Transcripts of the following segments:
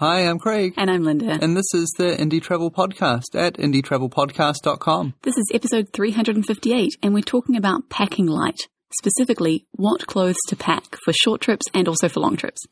Hi, I'm Craig. And I'm Linda. And this is the Indie Travel Podcast at indietravelpodcast.com. This is episode 358, and we're talking about packing light, specifically what clothes to pack for short trips and also for long trips.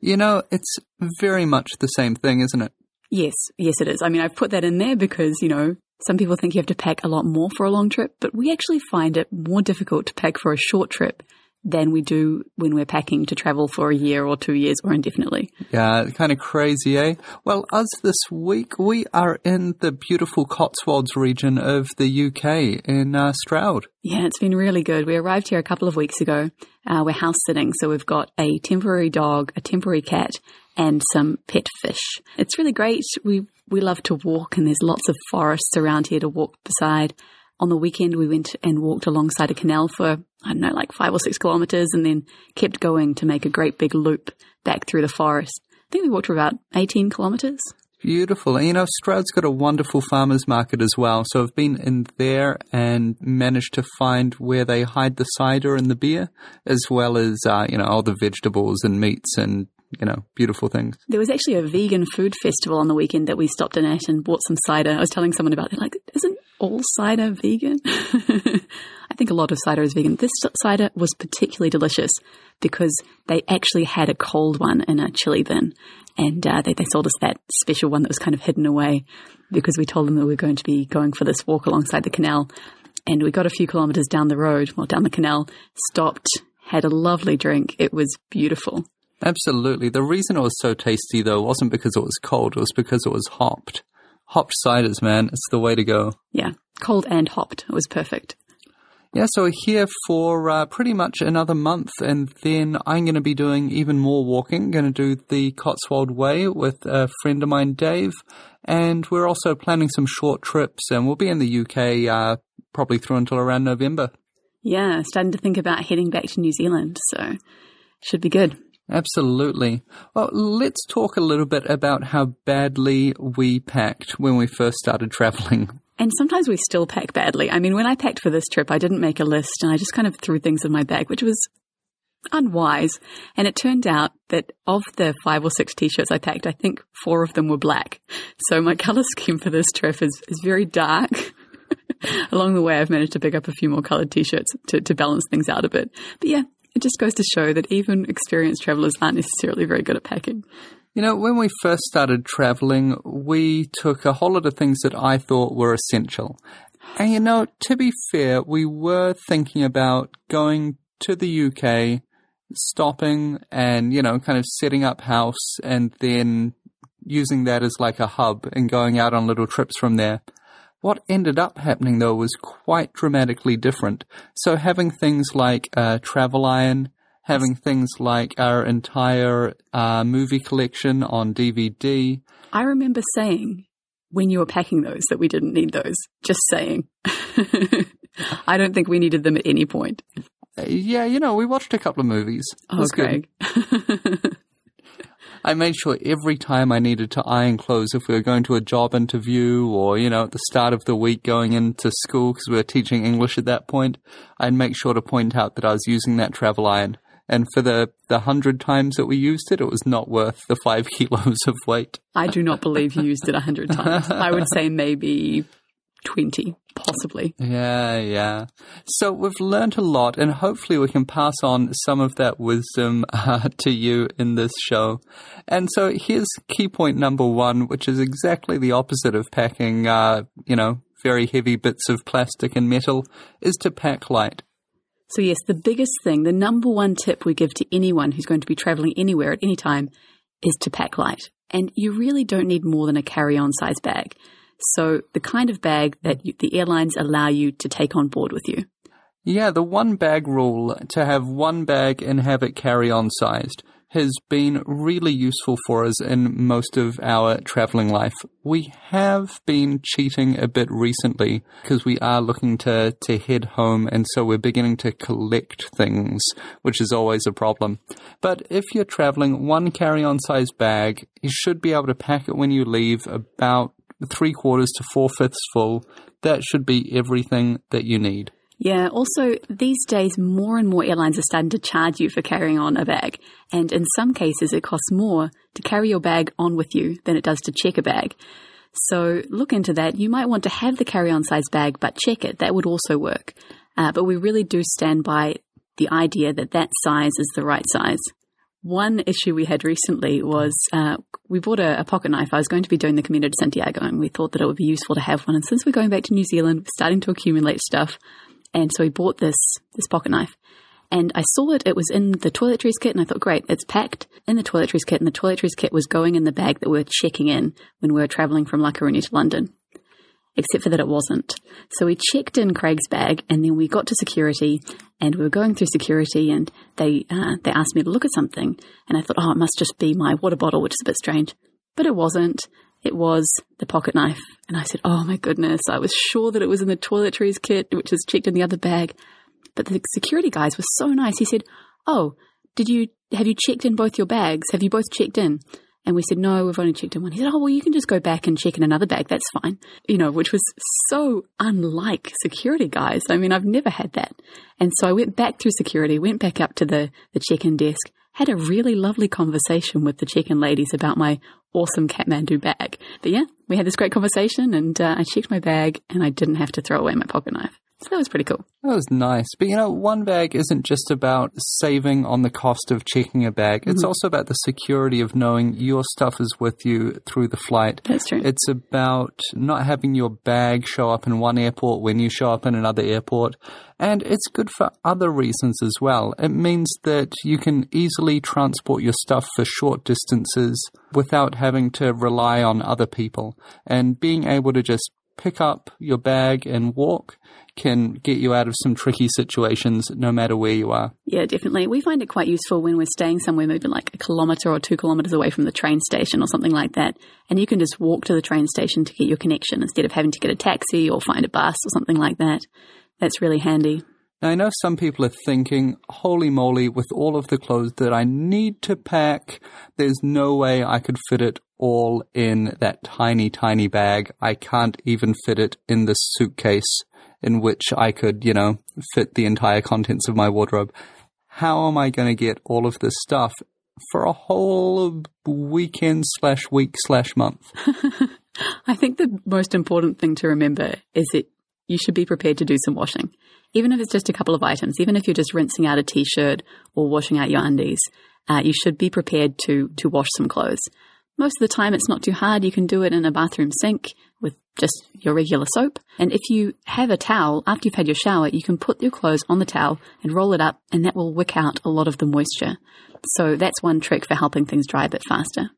You know, it's very much the same thing, isn't it? Yes, yes, it is. I mean, I've put that in there because, you know, some people think you have to pack a lot more for a long trip, but we actually find it more difficult to pack for a short trip than we do when we're packing to travel for a year or two years or indefinitely. Yeah, kind of crazy, eh? Well, us this week, we are in the beautiful Cotswolds region of the UK in uh, Stroud. Yeah, it's been really good. We arrived here a couple of weeks ago. Uh, we're house sitting, so we've got a temporary dog, a temporary cat, and some pet fish. It's really great. We we love to walk, and there's lots of forests around here to walk beside on the weekend, we went and walked alongside a canal for, I don't know, like five or six kilometres and then kept going to make a great big loop back through the forest. I think we walked for about 18 kilometres. Beautiful. And you know, Stroud's got a wonderful farmers market as well. So I've been in there and managed to find where they hide the cider and the beer, as well as, uh, you know, all the vegetables and meats and you know, beautiful things. There was actually a vegan food festival on the weekend that we stopped in at and bought some cider. I was telling someone about it, like, isn't all cider vegan? I think a lot of cider is vegan. This cider was particularly delicious because they actually had a cold one in a chili bin. And uh, they, they sold us that special one that was kind of hidden away because we told them that we were going to be going for this walk alongside the canal. And we got a few kilometers down the road, well, down the canal, stopped, had a lovely drink. It was beautiful. Absolutely. The reason it was so tasty, though, wasn't because it was cold, it was because it was hopped. Hopped ciders, man, it's the way to go. Yeah, cold and hopped. It was perfect. Yeah, so we're here for uh, pretty much another month, and then I'm going to be doing even more walking. Going to do the Cotswold Way with a friend of mine, Dave, and we're also planning some short trips, and we'll be in the UK uh, probably through until around November. Yeah, starting to think about heading back to New Zealand, so should be good. Absolutely. Well, let's talk a little bit about how badly we packed when we first started traveling. And sometimes we still pack badly. I mean, when I packed for this trip, I didn't make a list and I just kind of threw things in my bag, which was unwise. And it turned out that of the five or six t shirts I packed, I think four of them were black. So my color scheme for this trip is, is very dark. Along the way, I've managed to pick up a few more colored t shirts to, to balance things out a bit. But yeah, it just goes to show that even experienced travelers aren't necessarily very good at packing. You know, when we first started traveling, we took a whole lot of things that I thought were essential. And you know, to be fair, we were thinking about going to the UK, stopping and, you know, kind of setting up house and then using that as like a hub and going out on little trips from there. What ended up happening though was quite dramatically different. So having things like uh, Travel Iron, having things like our entire uh, movie collection on DVD. I remember saying when you were packing those that we didn't need those. Just saying. I don't think we needed them at any point. Uh, yeah, you know, we watched a couple of movies. Oh, Greg. I made sure every time I needed to iron clothes, if we were going to a job interview or, you know, at the start of the week going into school because we were teaching English at that point, I'd make sure to point out that I was using that travel iron. And for the, the hundred times that we used it, it was not worth the five kilos of weight. I do not believe you used it a hundred times. I would say maybe 20, possibly. Yeah, yeah. So we've learned a lot, and hopefully we can pass on some of that wisdom uh, to you in this show. And so here's key point number one, which is exactly the opposite of packing, uh, you know, very heavy bits of plastic and metal, is to pack light. So, yes, the biggest thing, the number one tip we give to anyone who's going to be traveling anywhere at any time is to pack light. And you really don't need more than a carry on size bag. So the kind of bag that you, the airlines allow you to take on board with you. Yeah, the one bag rule to have one bag and have it carry on sized has been really useful for us in most of our traveling life. We have been cheating a bit recently because we are looking to, to head home and so we're beginning to collect things, which is always a problem. But if you're traveling one carry on size bag, you should be able to pack it when you leave about three quarters to four fifths full. That should be everything that you need. Yeah, also, these days, more and more airlines are starting to charge you for carrying on a bag. And in some cases, it costs more to carry your bag on with you than it does to check a bag. So look into that. You might want to have the carry on size bag, but check it. That would also work. Uh, but we really do stand by the idea that that size is the right size. One issue we had recently was uh, we bought a, a, pocket knife. I was going to be doing the Camino de Santiago, and we thought that it would be useful to have one. And since we're going back to New Zealand, we're starting to accumulate stuff, and so we bought this this pocket knife. And I saw it; it was in the toiletries kit, and I thought, great, it's packed in the toiletries kit, and the toiletries kit was going in the bag that we were checking in when we were traveling from La Coruña to London except for that it wasn't. So we checked in Craig's bag, and then we got to security, and we were going through security, and they uh, they asked me to look at something, and I thought, oh, it must just be my water bottle, which is a bit strange, but it wasn't. It was the pocket knife, and I said, oh my goodness, I was sure that it was in the toiletries kit, which was checked in the other bag, but the security guys were so nice. He said, oh, did you have you checked in both your bags? Have you both checked in? And we said, no, we've only checked in one. He said, oh, well, you can just go back and check in another bag. That's fine. You know, which was so unlike security guys. I mean, I've never had that. And so I went back through security, went back up to the, the check-in desk, had a really lovely conversation with the check-in ladies about my awesome Kathmandu bag. But yeah, we had this great conversation and uh, I checked my bag and I didn't have to throw away my pocket knife. So that was pretty cool. That was nice. But you know, one bag isn't just about saving on the cost of checking a bag. It's mm-hmm. also about the security of knowing your stuff is with you through the flight. That's true. It's about not having your bag show up in one airport when you show up in another airport. And it's good for other reasons as well. It means that you can easily transport your stuff for short distances without having to rely on other people. And being able to just pick up your bag and walk can get you out of some tricky situations no matter where you are. Yeah, definitely. We find it quite useful when we're staying somewhere maybe like a kilometre or two kilometres away from the train station or something like that. And you can just walk to the train station to get your connection instead of having to get a taxi or find a bus or something like that. That's really handy. Now, I know some people are thinking, holy moly, with all of the clothes that I need to pack, there's no way I could fit it all in that tiny, tiny bag. I can't even fit it in the suitcase in which I could, you know, fit the entire contents of my wardrobe. How am I going to get all of this stuff for a whole weekend slash week slash month? I think the most important thing to remember is that you should be prepared to do some washing. Even if it's just a couple of items, even if you're just rinsing out a t-shirt or washing out your undies, uh, you should be prepared to to wash some clothes. Most of the time, it's not too hard. You can do it in a bathroom sink with just your regular soap. And if you have a towel, after you've had your shower, you can put your clothes on the towel and roll it up, and that will wick out a lot of the moisture. So that's one trick for helping things dry a bit faster.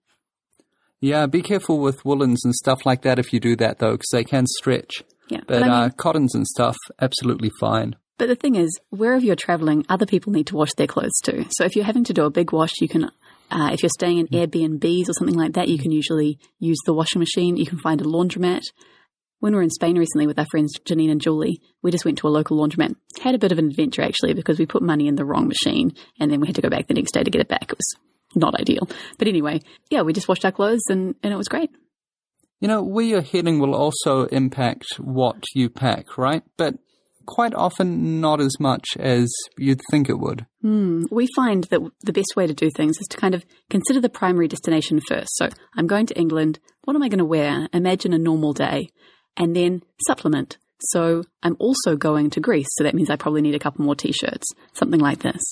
Yeah, be careful with woolens and stuff like that if you do that, though, because they can stretch. Yeah, but, but I mean, uh, cottons and stuff, absolutely fine. But the thing is, wherever you're traveling, other people need to wash their clothes too. So if you're having to do a big wash, you can uh, if you're staying in Airbnbs or something like that, you can usually use the washing machine. You can find a laundromat. When we were in Spain recently with our friends Janine and Julie, we just went to a local laundromat. Had a bit of an adventure actually because we put money in the wrong machine and then we had to go back the next day to get it back. It was not ideal. But anyway, yeah, we just washed our clothes and, and it was great. You know, where you're heading will also impact what you pack, right? But quite often not as much as you'd think it would. Mm, we find that the best way to do things is to kind of consider the primary destination first. So I'm going to England. What am I going to wear? Imagine a normal day. And then supplement. So I'm also going to Greece. So that means I probably need a couple more t shirts, something like this.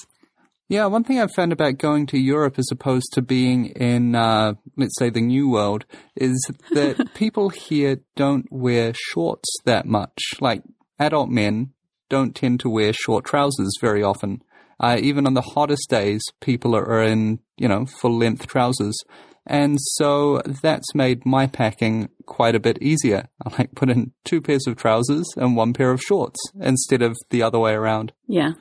Yeah, one thing I've found about going to Europe as opposed to being in, uh, let's say, the New World is that people here don't wear shorts that much. Like, adult men don't tend to wear short trousers very often. Uh, even on the hottest days, people are in, you know, full length trousers. And so that's made my packing quite a bit easier. I like put in two pairs of trousers and one pair of shorts instead of the other way around. Yeah.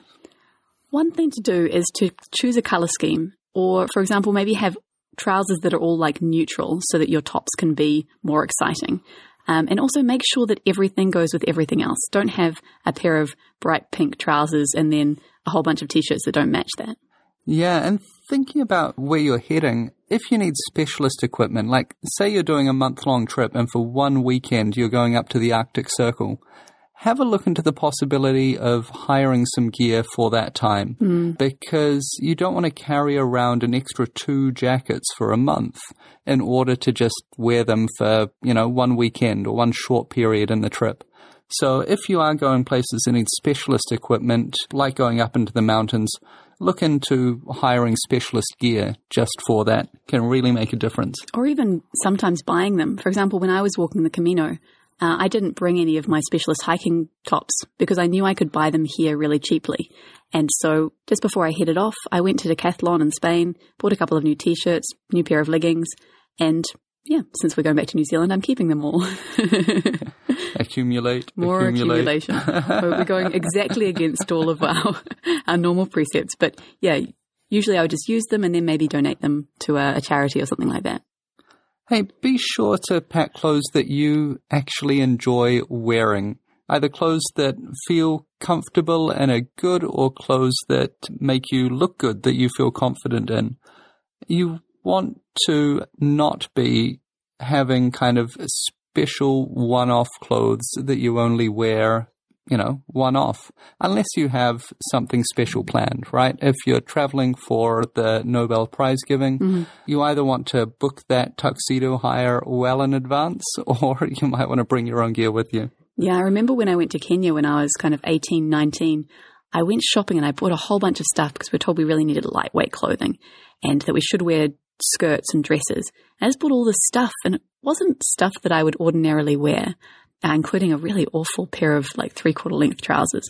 One thing to do is to choose a color scheme, or for example, maybe have trousers that are all like neutral so that your tops can be more exciting. Um, and also make sure that everything goes with everything else. Don't have a pair of bright pink trousers and then a whole bunch of t shirts that don't match that. Yeah, and thinking about where you're heading, if you need specialist equipment, like say you're doing a month long trip and for one weekend you're going up to the Arctic Circle, have a look into the possibility of hiring some gear for that time Hmm. because you don't want to carry around an extra two jackets for a month in order to just wear them for, you know, one weekend or one short period in the trip. So if you are going places that need specialist equipment, like going up into the mountains, look into hiring specialist gear just for that. Can really make a difference. or even sometimes buying them. For example, when I was walking the Camino, uh, I didn't bring any of my specialist hiking tops because I knew I could buy them here really cheaply. And so just before I headed off, I went to Decathlon in Spain, bought a couple of new t-shirts, new pair of leggings, and yeah, since we're going back to New Zealand, I'm keeping them all. Accumulate, More accumulate. accumulation. We're we're going exactly against all of our, our normal precepts. But yeah, usually I would just use them and then maybe donate them to a, a charity or something like that. Hey, be sure to pack clothes that you actually enjoy wearing. Either clothes that feel comfortable and are good or clothes that make you look good, that you feel confident in. You want to not be having kind of special one off clothes that you only wear, you know, one off, unless you have something special planned, right? If you're traveling for the Nobel Prize giving, mm-hmm. you either want to book that tuxedo hire well in advance or you might want to bring your own gear with you. Yeah, I remember when I went to Kenya when I was kind of 18, 19, I went shopping and I bought a whole bunch of stuff because we are told we really needed lightweight clothing and that we should wear skirts and dresses. I just bought all this stuff and it wasn't stuff that I would ordinarily wear, including a really awful pair of like three quarter length trousers.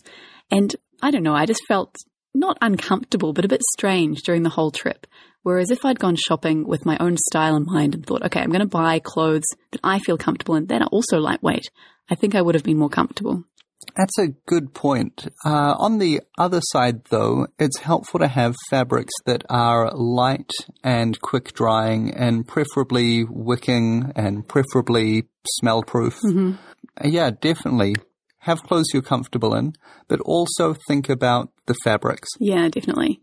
And I don't know, I just felt not uncomfortable, but a bit strange during the whole trip. Whereas if I'd gone shopping with my own style in mind and thought, okay, I'm going to buy clothes that I feel comfortable in that are also lightweight, I think I would have been more comfortable. That's a good point. Uh, on the other side, though, it's helpful to have fabrics that are light and quick drying and preferably wicking and preferably smell proof. Yeah, definitely. Have clothes you're comfortable in, but also think about the fabrics. Yeah, definitely.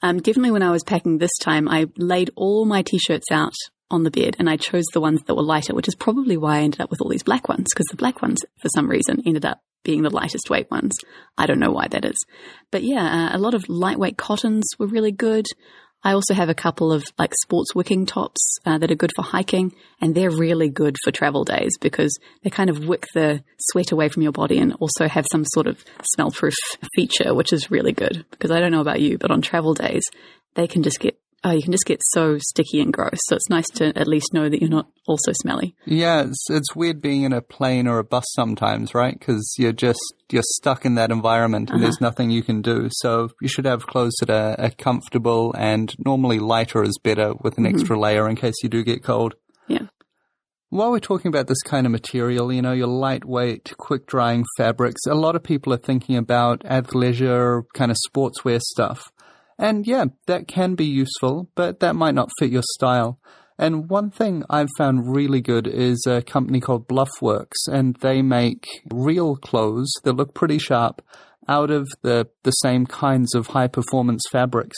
Um, definitely when I was packing this time, I laid all my t-shirts out on the bed and I chose the ones that were lighter, which is probably why I ended up with all these black ones because the black ones, for some reason, ended up being the lightest weight ones. I don't know why that is. But yeah, uh, a lot of lightweight cottons were really good. I also have a couple of like sports wicking tops uh, that are good for hiking, and they're really good for travel days because they kind of wick the sweat away from your body and also have some sort of smell proof feature, which is really good. Because I don't know about you, but on travel days, they can just get oh, you can just get so sticky and gross. So it's nice to at least know that you're not also smelly. Yeah, it's, it's weird being in a plane or a bus sometimes, right? Because you're just you're stuck in that environment and there's uh-huh. nothing you can do. So you should have clothes that are, are comfortable and normally lighter is better with an mm-hmm. extra layer in case you do get cold. Yeah. While we're talking about this kind of material, you know, your lightweight, quick drying fabrics, a lot of people are thinking about athleisure kind of sportswear stuff. And yeah, that can be useful, but that might not fit your style. And one thing I've found really good is a company called Bluffworks, and they make real clothes that look pretty sharp out of the, the same kinds of high performance fabrics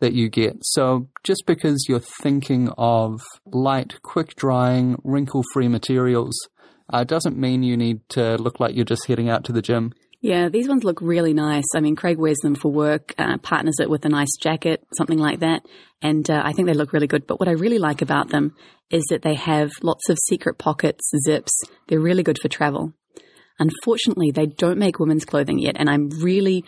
that you get. So just because you're thinking of light, quick drying, wrinkle free materials, uh, doesn't mean you need to look like you're just heading out to the gym. Yeah, these ones look really nice. I mean, Craig wears them for work, uh, partners it with a nice jacket, something like that. And uh, I think they look really good. But what I really like about them is that they have lots of secret pockets, zips. They're really good for travel. Unfortunately, they don't make women's clothing yet. And I'm really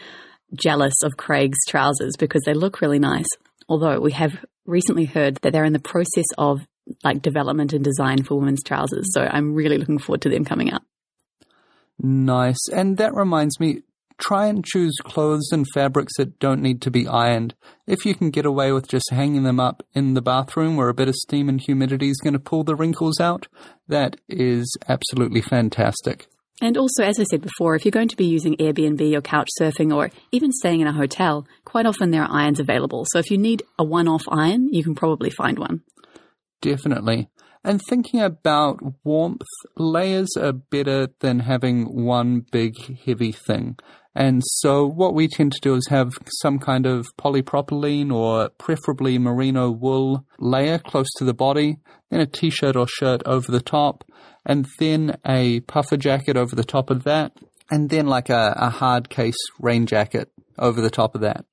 jealous of Craig's trousers because they look really nice. Although we have recently heard that they're in the process of like development and design for women's trousers. So I'm really looking forward to them coming out. Nice. And that reminds me, try and choose clothes and fabrics that don't need to be ironed. If you can get away with just hanging them up in the bathroom where a bit of steam and humidity is going to pull the wrinkles out, that is absolutely fantastic. And also, as I said before, if you're going to be using Airbnb or couch surfing or even staying in a hotel, quite often there are irons available. So if you need a one off iron, you can probably find one. Definitely. And thinking about warmth, layers are better than having one big heavy thing. And so what we tend to do is have some kind of polypropylene or preferably merino wool layer close to the body, then a t-shirt or shirt over the top, and then a puffer jacket over the top of that. and then like a, a hard case rain jacket over the top of that.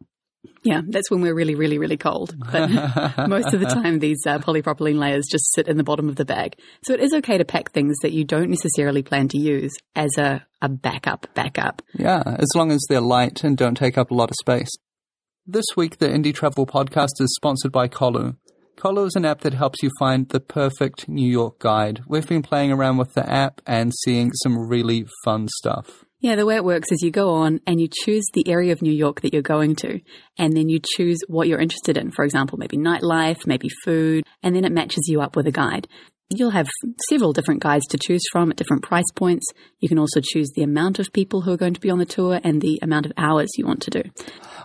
Yeah, that's when we're really, really, really cold. But most of the time, these uh, polypropylene layers just sit in the bottom of the bag. So it is okay to pack things that you don't necessarily plan to use as a, a backup backup. Yeah, as long as they're light and don't take up a lot of space. This week, the Indie Travel Podcast is sponsored by Kolu. Kolu is an app that helps you find the perfect New York guide. We've been playing around with the app and seeing some really fun stuff. Yeah, the way it works is you go on and you choose the area of New York that you're going to, and then you choose what you're interested in. For example, maybe nightlife, maybe food, and then it matches you up with a guide. You'll have several different guides to choose from at different price points. You can also choose the amount of people who are going to be on the tour and the amount of hours you want to do.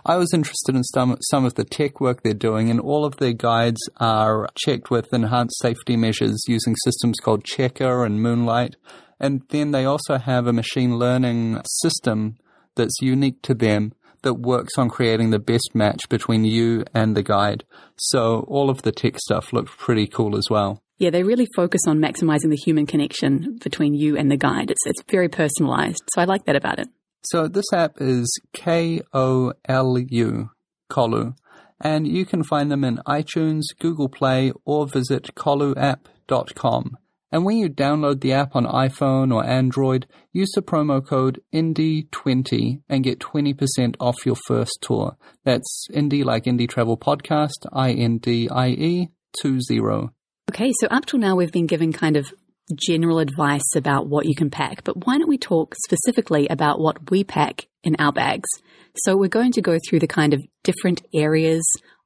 I was interested in some, some of the tech work they're doing, and all of their guides are checked with enhanced safety measures using systems called Checkr and Moonlight. And then they also have a machine learning system that's unique to them that works on creating the best match between you and the guide. So all of the tech stuff looks pretty cool as well. Yeah, they really focus on maximizing the human connection between you and the guide. It's it's very personalized. So I like that about it. So this app is K O L U, Kolu, and you can find them in iTunes, Google Play, or visit koluapp.com. And when you download the app on iPhone or Android, use the promo code INDIE20 and get 20% off your first tour. That's Indie like Indie Travel Podcast, I N D I E 20. Okay, so up till now we've been giving kind of general advice about what you can pack, but why don't we talk specifically about what we pack in our bags? So we're going to go through the kind of different areas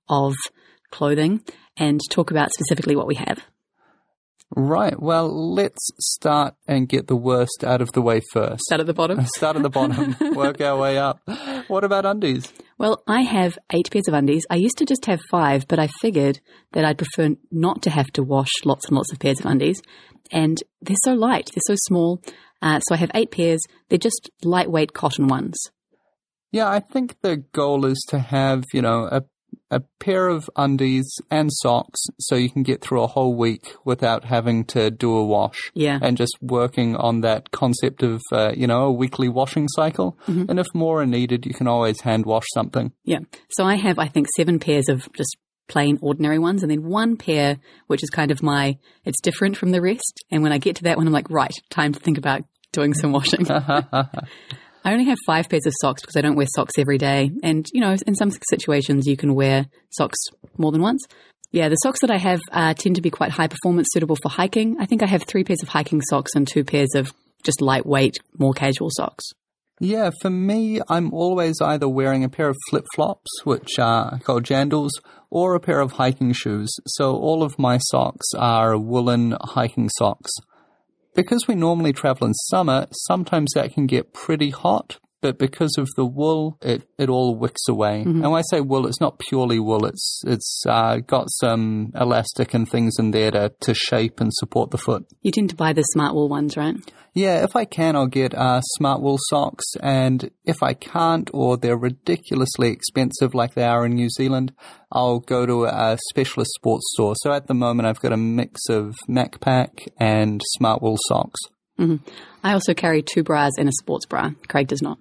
of clothing and talk about specifically what we have. Right. Well, let's start and get the worst out of the way first. Start at the bottom. Start at the bottom, work our way up. What about undies? Well, I have eight pairs of undies. I used to just have five, but I figured that I'd prefer not to have to wash lots and lots of pairs of undies. And they're so light, they're so small. Uh, so I have eight pairs. They're just lightweight cotton ones. Yeah, I think the goal is to have, you know, a a pair of undies and socks so you can get through a whole week without having to do a wash. Yeah. And just working on that concept of, uh, you know, a weekly washing cycle. Mm-hmm. And if more are needed, you can always hand wash something. Yeah. So I have, I think, seven pairs of just plain ordinary ones and then one pair which is kind of my it's different from the rest and when i get to that one i'm like right time to think about doing some washing I only have five pairs of socks because I don't wear socks every day. And, you know, in some situations you can wear socks more than once. Yeah, the socks that I have uh, tend to be quite high performance, suitable for hiking. I think I have three pairs of hiking socks and two pairs of just lightweight, more casual socks. Yeah, for me, I'm always either wearing a pair of flip flops, which are called jandals, or a pair of hiking shoes. So all of my socks are woolen hiking socks because we normally travel in summer, sometimes that can get pretty hot, but because of the wool, it, it all wicks away. Mm-hmm. And when I say wool, it's not purely wool. It's it's uh, got some elastic and things in there to, to shape and support the foot. You tend to buy the Smartwool ones, right? Yeah, if I can, I'll get uh, Smartwool socks. And if I can't, or they're ridiculously expensive like they are in New Zealand, I'll go to a specialist sports store. So at the moment, I've got a mix of Macpac and Smartwool socks. Mm-hmm. I also carry two bras and a sports bra. Craig does not.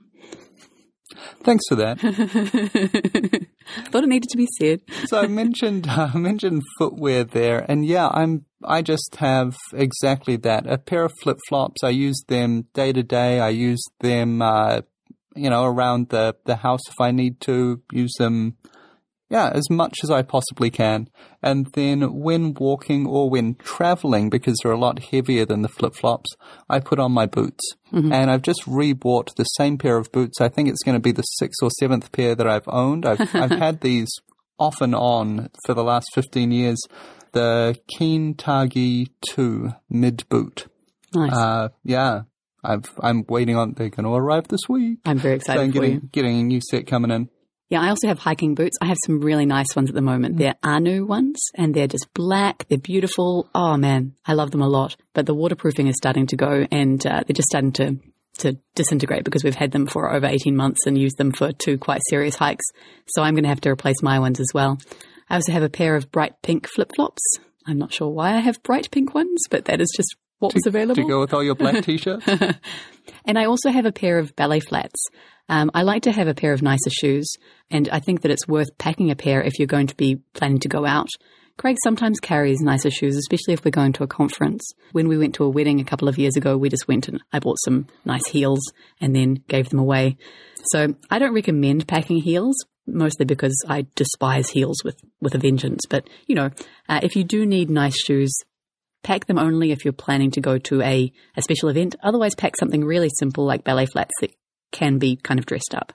Thanks for that. Thought it needed to be said. so I mentioned uh, mentioned footwear there, and yeah, I'm I just have exactly that. A pair of flip flops. I use them day to day. I use them, uh, you know, around the the house if I need to. Use them yeah, as much as I possibly can. And then when walking or when traveling, because they're a lot heavier than the flip flops, I put on my boots. Mm-hmm. And I've just rebought the same pair of boots. I think it's going to be the sixth or seventh pair that I've owned. I've, I've had these off and on for the last 15 years. The Keen Targhee 2 mid boot. Nice. Uh, yeah. I've, I'm waiting on, they're going to arrive this week. I'm very excited so I'm getting, you. getting a new set coming in. Yeah, I also have hiking boots. I have some really nice ones at the moment. They're Ahnu ones and they're just black. They're beautiful. Oh man, I love them a lot. But the waterproofing is starting to go and uh, they're just starting to to disintegrate because we've had them for over 18 months and used them for two quite serious hikes. So I'm going to have to replace my ones as well. I also have a pair of bright pink flip flops. I'm not sure why I have bright pink ones, but that is just what was available. To go with all your black t-shirts? and I also have a pair of ballet flats. Um, I like to have a pair of nicer shoes, and I think that it's worth packing a pair if you're going to be planning to go out. Craig sometimes carries nicer shoes, especially if we're going to a conference. When we went to a wedding a couple of years ago, we just went and I bought some nice heels and then gave them away. So I don't recommend packing heels, mostly because I despise heels with, with a vengeance. But, you know, uh, if you do need nice shoes, pack them only if you're planning to go to a, a special event. Otherwise, pack something really simple like ballet flats that can be kind of dressed up.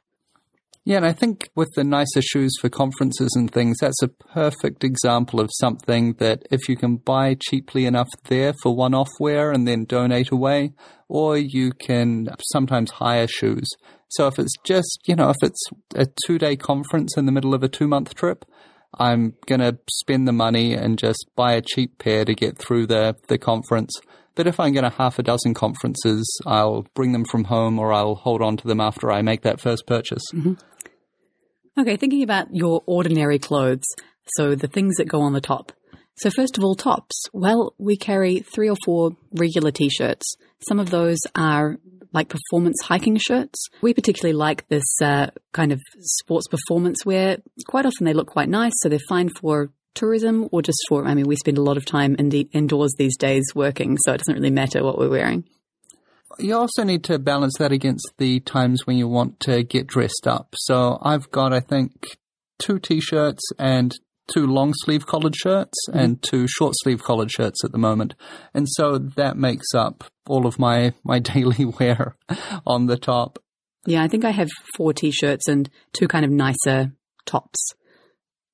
Yeah, and I think with the nicer shoes for conferences and things, that's a perfect example of something that if you can buy cheaply enough there for one off wear and then donate away, or you can sometimes hire shoes. So if it's just, you know, if it's a two day conference in the middle of a two month trip, I'm going to spend the money and just buy a cheap pair to get through the, the conference. But if I get a half a dozen conferences, I'll bring them from home or I'll hold on to them after I make that first purchase. Mm-hmm. Okay, thinking about your ordinary clothes, so the things that go on the top. So, first of all, tops. Well, we carry three or four regular t shirts. Some of those are like performance hiking shirts. We particularly like this uh, kind of sports performance wear. Quite often they look quite nice, so they're fine for tourism or just for, I mean, we spend a lot of time in the, indoors these days working, so it doesn't really matter what we're wearing you also need to balance that against the times when you want to get dressed up. So I've got, I think, two t-shirts and two long sleeve collared shirts mm-hmm. and two short sleeve collared shirts at the moment. And so that makes up all of my, my daily wear on the top. Yeah, I think I have four t-shirts and two kind of nicer tops.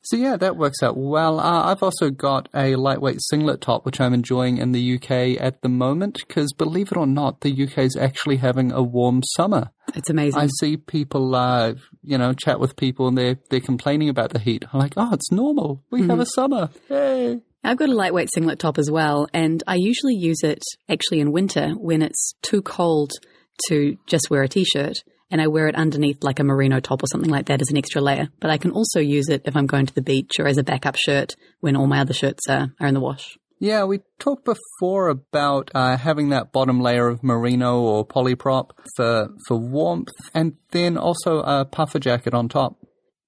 So yeah, that works out well. Uh, I've also got a lightweight singlet top, which I'm enjoying in the UK at the moment, because believe it or not, the UK is actually having a warm summer. It's amazing. I see people, uh, you know, chat with people and they're, they're complaining about the heat. I'm like, oh, it's normal. We mm-hmm. have a summer. Yay. I've got a lightweight singlet top as well, and I usually use it actually in winter when it's too cold to just wear a t-shirt and I wear it underneath like a merino top or something like that as an extra layer. But I can also use it if I'm going to the beach or as a backup shirt when all my other shirts are, are in the wash. Yeah, we talked before about uh, having that bottom layer of merino or polyprop for for warmth, and then also a puffer jacket on top.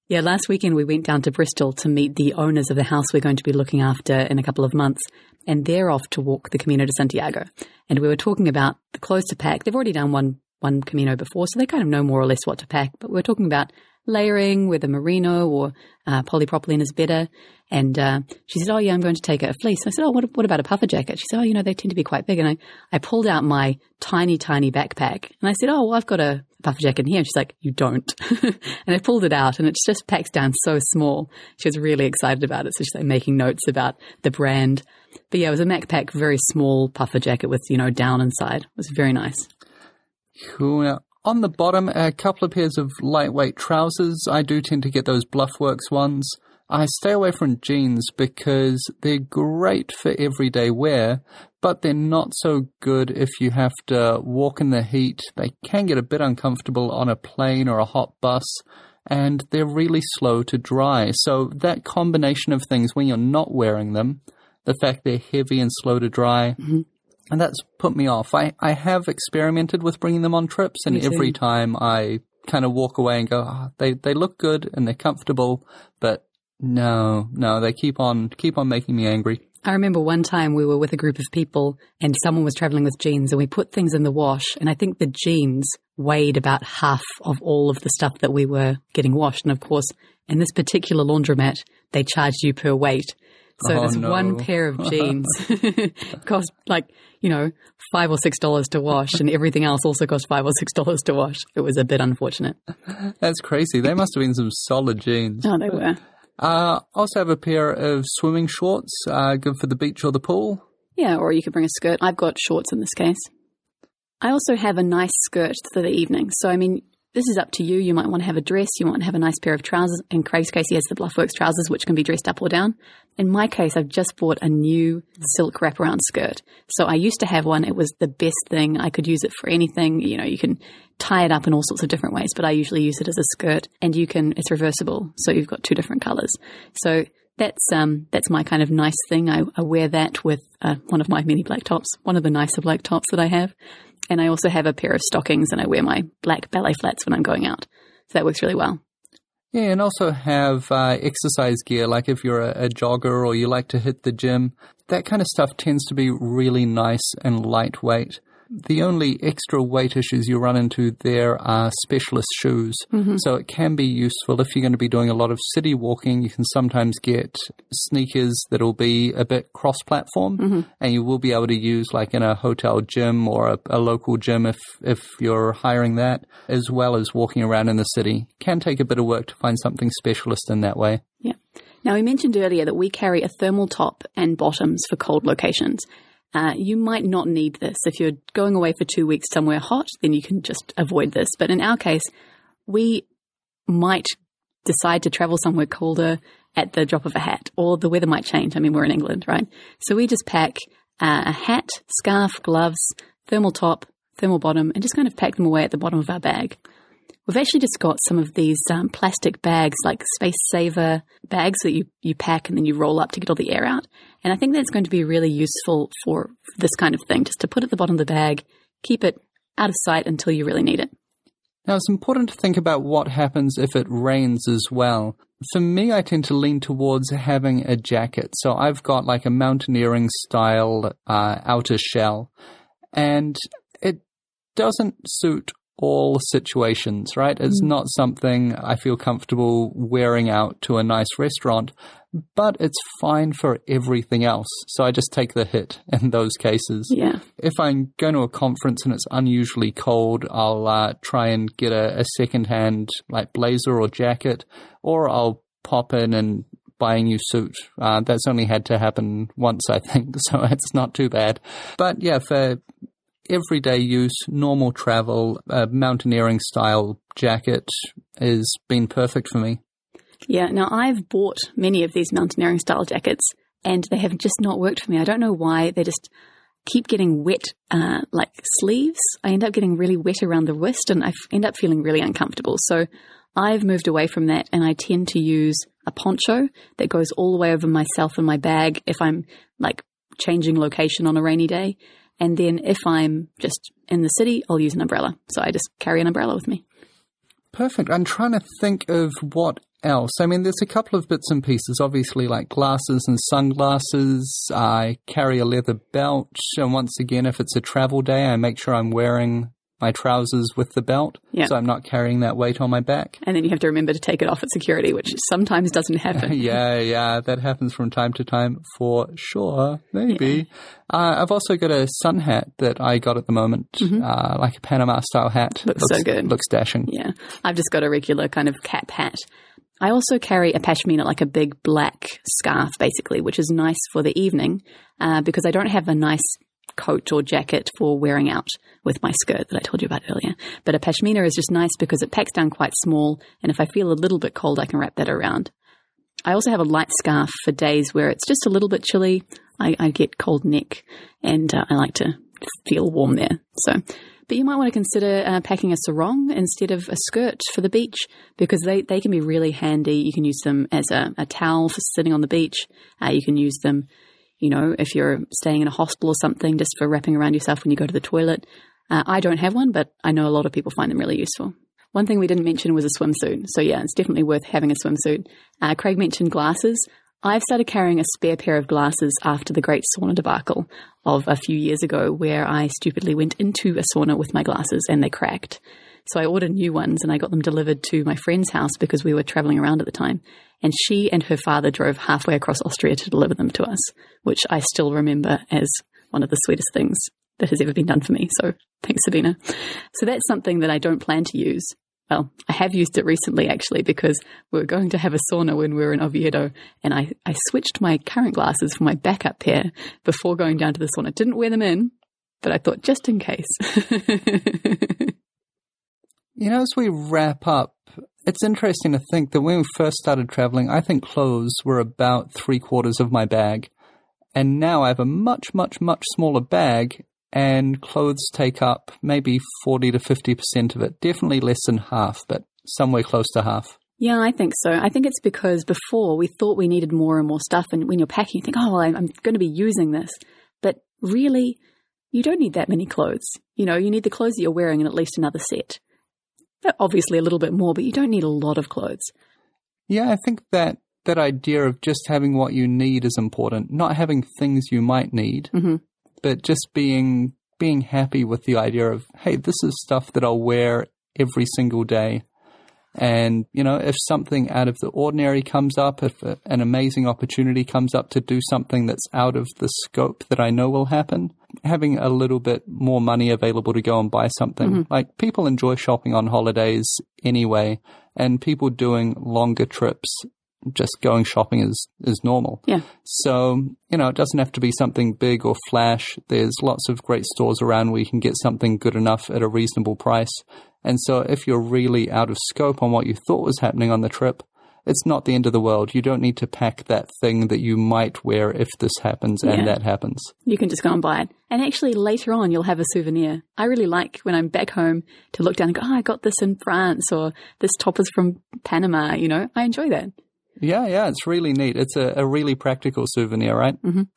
Yeah, last weekend we went down to Bristol to meet the owners of the house we're going to be looking after in a couple of months, and they're off to walk the Camino de Santiago. And we were talking about the clothes to pack. They've already done one one Camino before, so they kind of know more or less what to pack. But we're talking about layering, whether merino or uh, polypropylene is better. And uh, she said, "Oh yeah, I'm going to take a fleece." I said, "Oh, what, what about a puffer jacket?" She said, "Oh, you know, they tend to be quite big." And I, I pulled out my tiny, tiny backpack, and I said, "Oh, well, I've got a puffer jacket in here." And she's like, "You don't." and I pulled it out, and it just packs down so small. She was really excited about it, so she's like making notes about the brand. But yeah, it was a Macpac, very small puffer jacket with you know down inside. It was very nice. Cool. on the bottom, a couple of pairs of lightweight trousers. I do tend to get those Bluffworks ones. I stay away from jeans because they're great for everyday wear, but they're not so good if you have to walk in the heat. They can get a bit uncomfortable on a plane or a hot bus, and they're really slow to dry. So that combination of things when you're not wearing them, the fact they're heavy and slow to dry, mm-hmm and that's put me off. I, I have experimented with bringing them on trips, and every time I kind of walk away and go, oh, they they look good and they're comfortable, but no, no, they keep on keep on making me angry. I remember one time we were with a group of people and someone was traveling with jeans and we put things in the wash and I think the jeans weighed about half of all of the stuff that we were getting washed. And of course, in this particular laundromat, they charged you per weight. So oh, this no. one pair of jeans cost like, you know, five or six dollars to wash and everything else also cost five or six dollars to wash. It was a bit unfortunate. That's crazy. They must have been some solid jeans. Oh, they were. Uh, also have a pair of swimming shorts, uh, good for the beach or the pool. Yeah, or you could bring a skirt. I've got shorts in this case. I also have a nice skirt for the evening. So, I mean, this is up to you. You might want to have a dress, you might have a nice pair of trousers. In Craig's case, he has the Bluffworks trousers, which can be dressed up or down. In my case, I've just bought a new silk wraparound skirt. So I used to have one. It was the best thing. I could use it for anything. You know, you can tie it up in all sorts of different ways, but I usually use it as a skirt and you can, it's reversible. So you've got two different colors. So that's um that's my kind of nice thing. I, I wear that with uh, one of my many black tops, one of the nicer black tops that I have, and I also have a pair of stockings, and I wear my black ballet flats when I'm going out. So that works really well. Yeah, and also have uh, exercise gear, like if you're a, a, jogger or you like to hit the gym. That kind of stuff tends to be really nice and lightweight. The only extra weight issues you run into there are specialist shoes. Mm-hmm. So it can be useful if you're going to be doing a lot of city walking. You can sometimes get sneakers that'll be a bit cross platform mm-hmm. and you will be able to use like in a hotel gym or a, a local gym if, if you're hiring that, as well as walking around in the city. Can take a bit of work to find something specialist in that way. Yeah. Now, we mentioned earlier that we carry a thermal top and bottoms for cold locations. Uh, you might not need this. If you're going away for two weeks somewhere hot, then you can just avoid this. But in our case, we might decide to travel somewhere colder at the drop of a hat, or the weather might change. I mean, we're in England, right? So we just pack uh, a hat, scarf, gloves, thermal top, thermal bottom, and just kind of pack them away at the bottom of our bag. We've actually just got some of these um, plastic bags, like space saver bags that you, you pack and then you roll up to get all the air out. And I think that's going to be really useful for this kind of thing, just to put at the bottom of the bag, keep it out of sight until you really need it. Now, it's important to think about what happens if it rains as well. For me, I tend to lean towards having a jacket. So I've got like a mountaineering style uh, outer shell, and it doesn't suit all situations, right? It's mm. not something I feel comfortable wearing out to a nice restaurant, but it's fine for everything else. So I just take the hit in those cases. Yeah. If I'm going to a conference and it's unusually cold, I'll uh, try and get a, a secondhand like blazer or jacket, or I'll pop in and buy a new suit. Uh, that's only had to happen once, I think, so it's not too bad. But yeah, for everyday use, normal travel, mountaineering style jacket has been perfect for me. Yeah, now I've bought many of these mountaineering style jackets and they have just not worked for me. I don't know why. They just keep getting wet, uh, like sleeves. I end up getting really wet around the wrist and I end up feeling really uncomfortable. So I've moved away from that and I tend to use a poncho that goes all the way over myself and my bag if I'm like changing location on a rainy day. And then if I'm just in the city, I'll use an umbrella. So I just carry an umbrella with me. Perfect. I'm trying to think of what else. I mean, there's a couple of bits and pieces, obviously, like glasses and sunglasses. I carry a leather belt. And once again, if it's a travel day, I make sure I'm wearing my trousers with the belt, yeah. so I'm not carrying that weight on my back. And then you have to remember to take it off at security, which sometimes doesn't happen. yeah, yeah, that happens from time to time for sure. Maybe. Yeah. Uh, I've also got a sun hat that I got at the moment, mm-hmm. uh, like a Panama style hat. Looks, looks so good. Looks dashing. Yeah, I've just got a regular kind of cap hat. I also carry a pashmina, like a big black scarf, basically, which is nice for the evening uh, because I don't have a nice coat or jacket for wearing out with my skirt that I told you about earlier. But a pashmina is just nice because it packs down quite small, and if I feel a little bit cold, I can wrap that around. I also have a light scarf for days where it's just a little bit chilly. I, I get cold neck, and uh, I like to feel warm there. So, but you might want to consider uh, packing a sarong instead of a skirt for the beach because they, they can be really handy. You can use them as a, a towel for sitting on the beach. Uh, you can use them you know, if you're staying in a hostel or something, just for wrapping around yourself when you go to the toilet. Uh, I don't have one, but I know a lot of people find them really useful. One thing we didn't mention was a swimsuit. So, yeah, it's definitely worth having a swimsuit. Uh, Craig mentioned glasses. I've started carrying a spare pair of glasses after the great sauna debacle of a few years ago, where I stupidly went into a sauna with my glasses and they cracked. So I ordered new ones and I got them delivered to my friend's house because we were traveling around at the time. And she and her father drove halfway across Austria to deliver them to us, which I still remember as one of the sweetest things that has ever been done for me. So thanks, Sabina. So that's something that I don't plan to use. Well, I have used it recently actually because we were going to have a sauna when we were in Oviedo and I, I switched my current glasses for my backup pair before going down to the sauna. Didn't wear them in, but I thought just in case. You know, as we wrap up, it's interesting to think that when we first started traveling, I think clothes were about three quarters of my bag. And now I have a much, much, much smaller bag, and clothes take up maybe 40 to 50% of it. Definitely less than half, but somewhere close to half. Yeah, I think so. I think it's because before we thought we needed more and more stuff, and when you're packing, you think, oh, well, I'm, going to be using this. But really, you don't need that many clothes. You know, you need the clothes that you're wearing and at least another set. Obviously, a little bit more, but you don't need a lot of clothes. Yeah, I think that that idea of just having what you need is important. Not having things you might need, mm-hmm. but just being being happy with the idea of, hey, this is stuff that I'll wear every single day. And, you know, if something out of the ordinary comes up, if a, an amazing opportunity comes up to do something that's out of the scope that I know will happen, having a little bit more money available to go and buy something. Mm-hmm. Like people enjoy shopping on holidays anyway, and people doing longer trips just going shopping is is normal. Yeah. So, you know, it doesn't have to be something big or flash. There's lots of great stores around where you can get something good enough at a reasonable price. And so if you're really out of scope on what you thought was happening on the trip, it's not the end of the world. You don't need to pack that thing that you might wear if this happens and that happens. You can just go and buy it. And actually, later on, you'll have a souvenir. I really like when I'm back home to look down and go, oh, I got this in France or this top is from Panama. You know, I enjoy that. Yeah, yeah, it's really neat. It's a, a really practical souvenir, right? Mhm.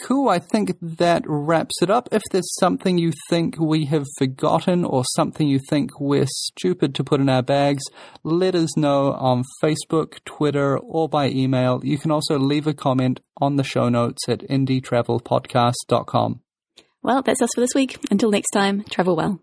Cool. I think that wraps it up. If there's something you think we have forgotten or something you think we're stupid to put in our bags, let us know on Facebook, Twitter, or by email. You can also leave a comment on the show notes at indietravelpodcast.com. Well, that's us for this week. Until next time, travel well.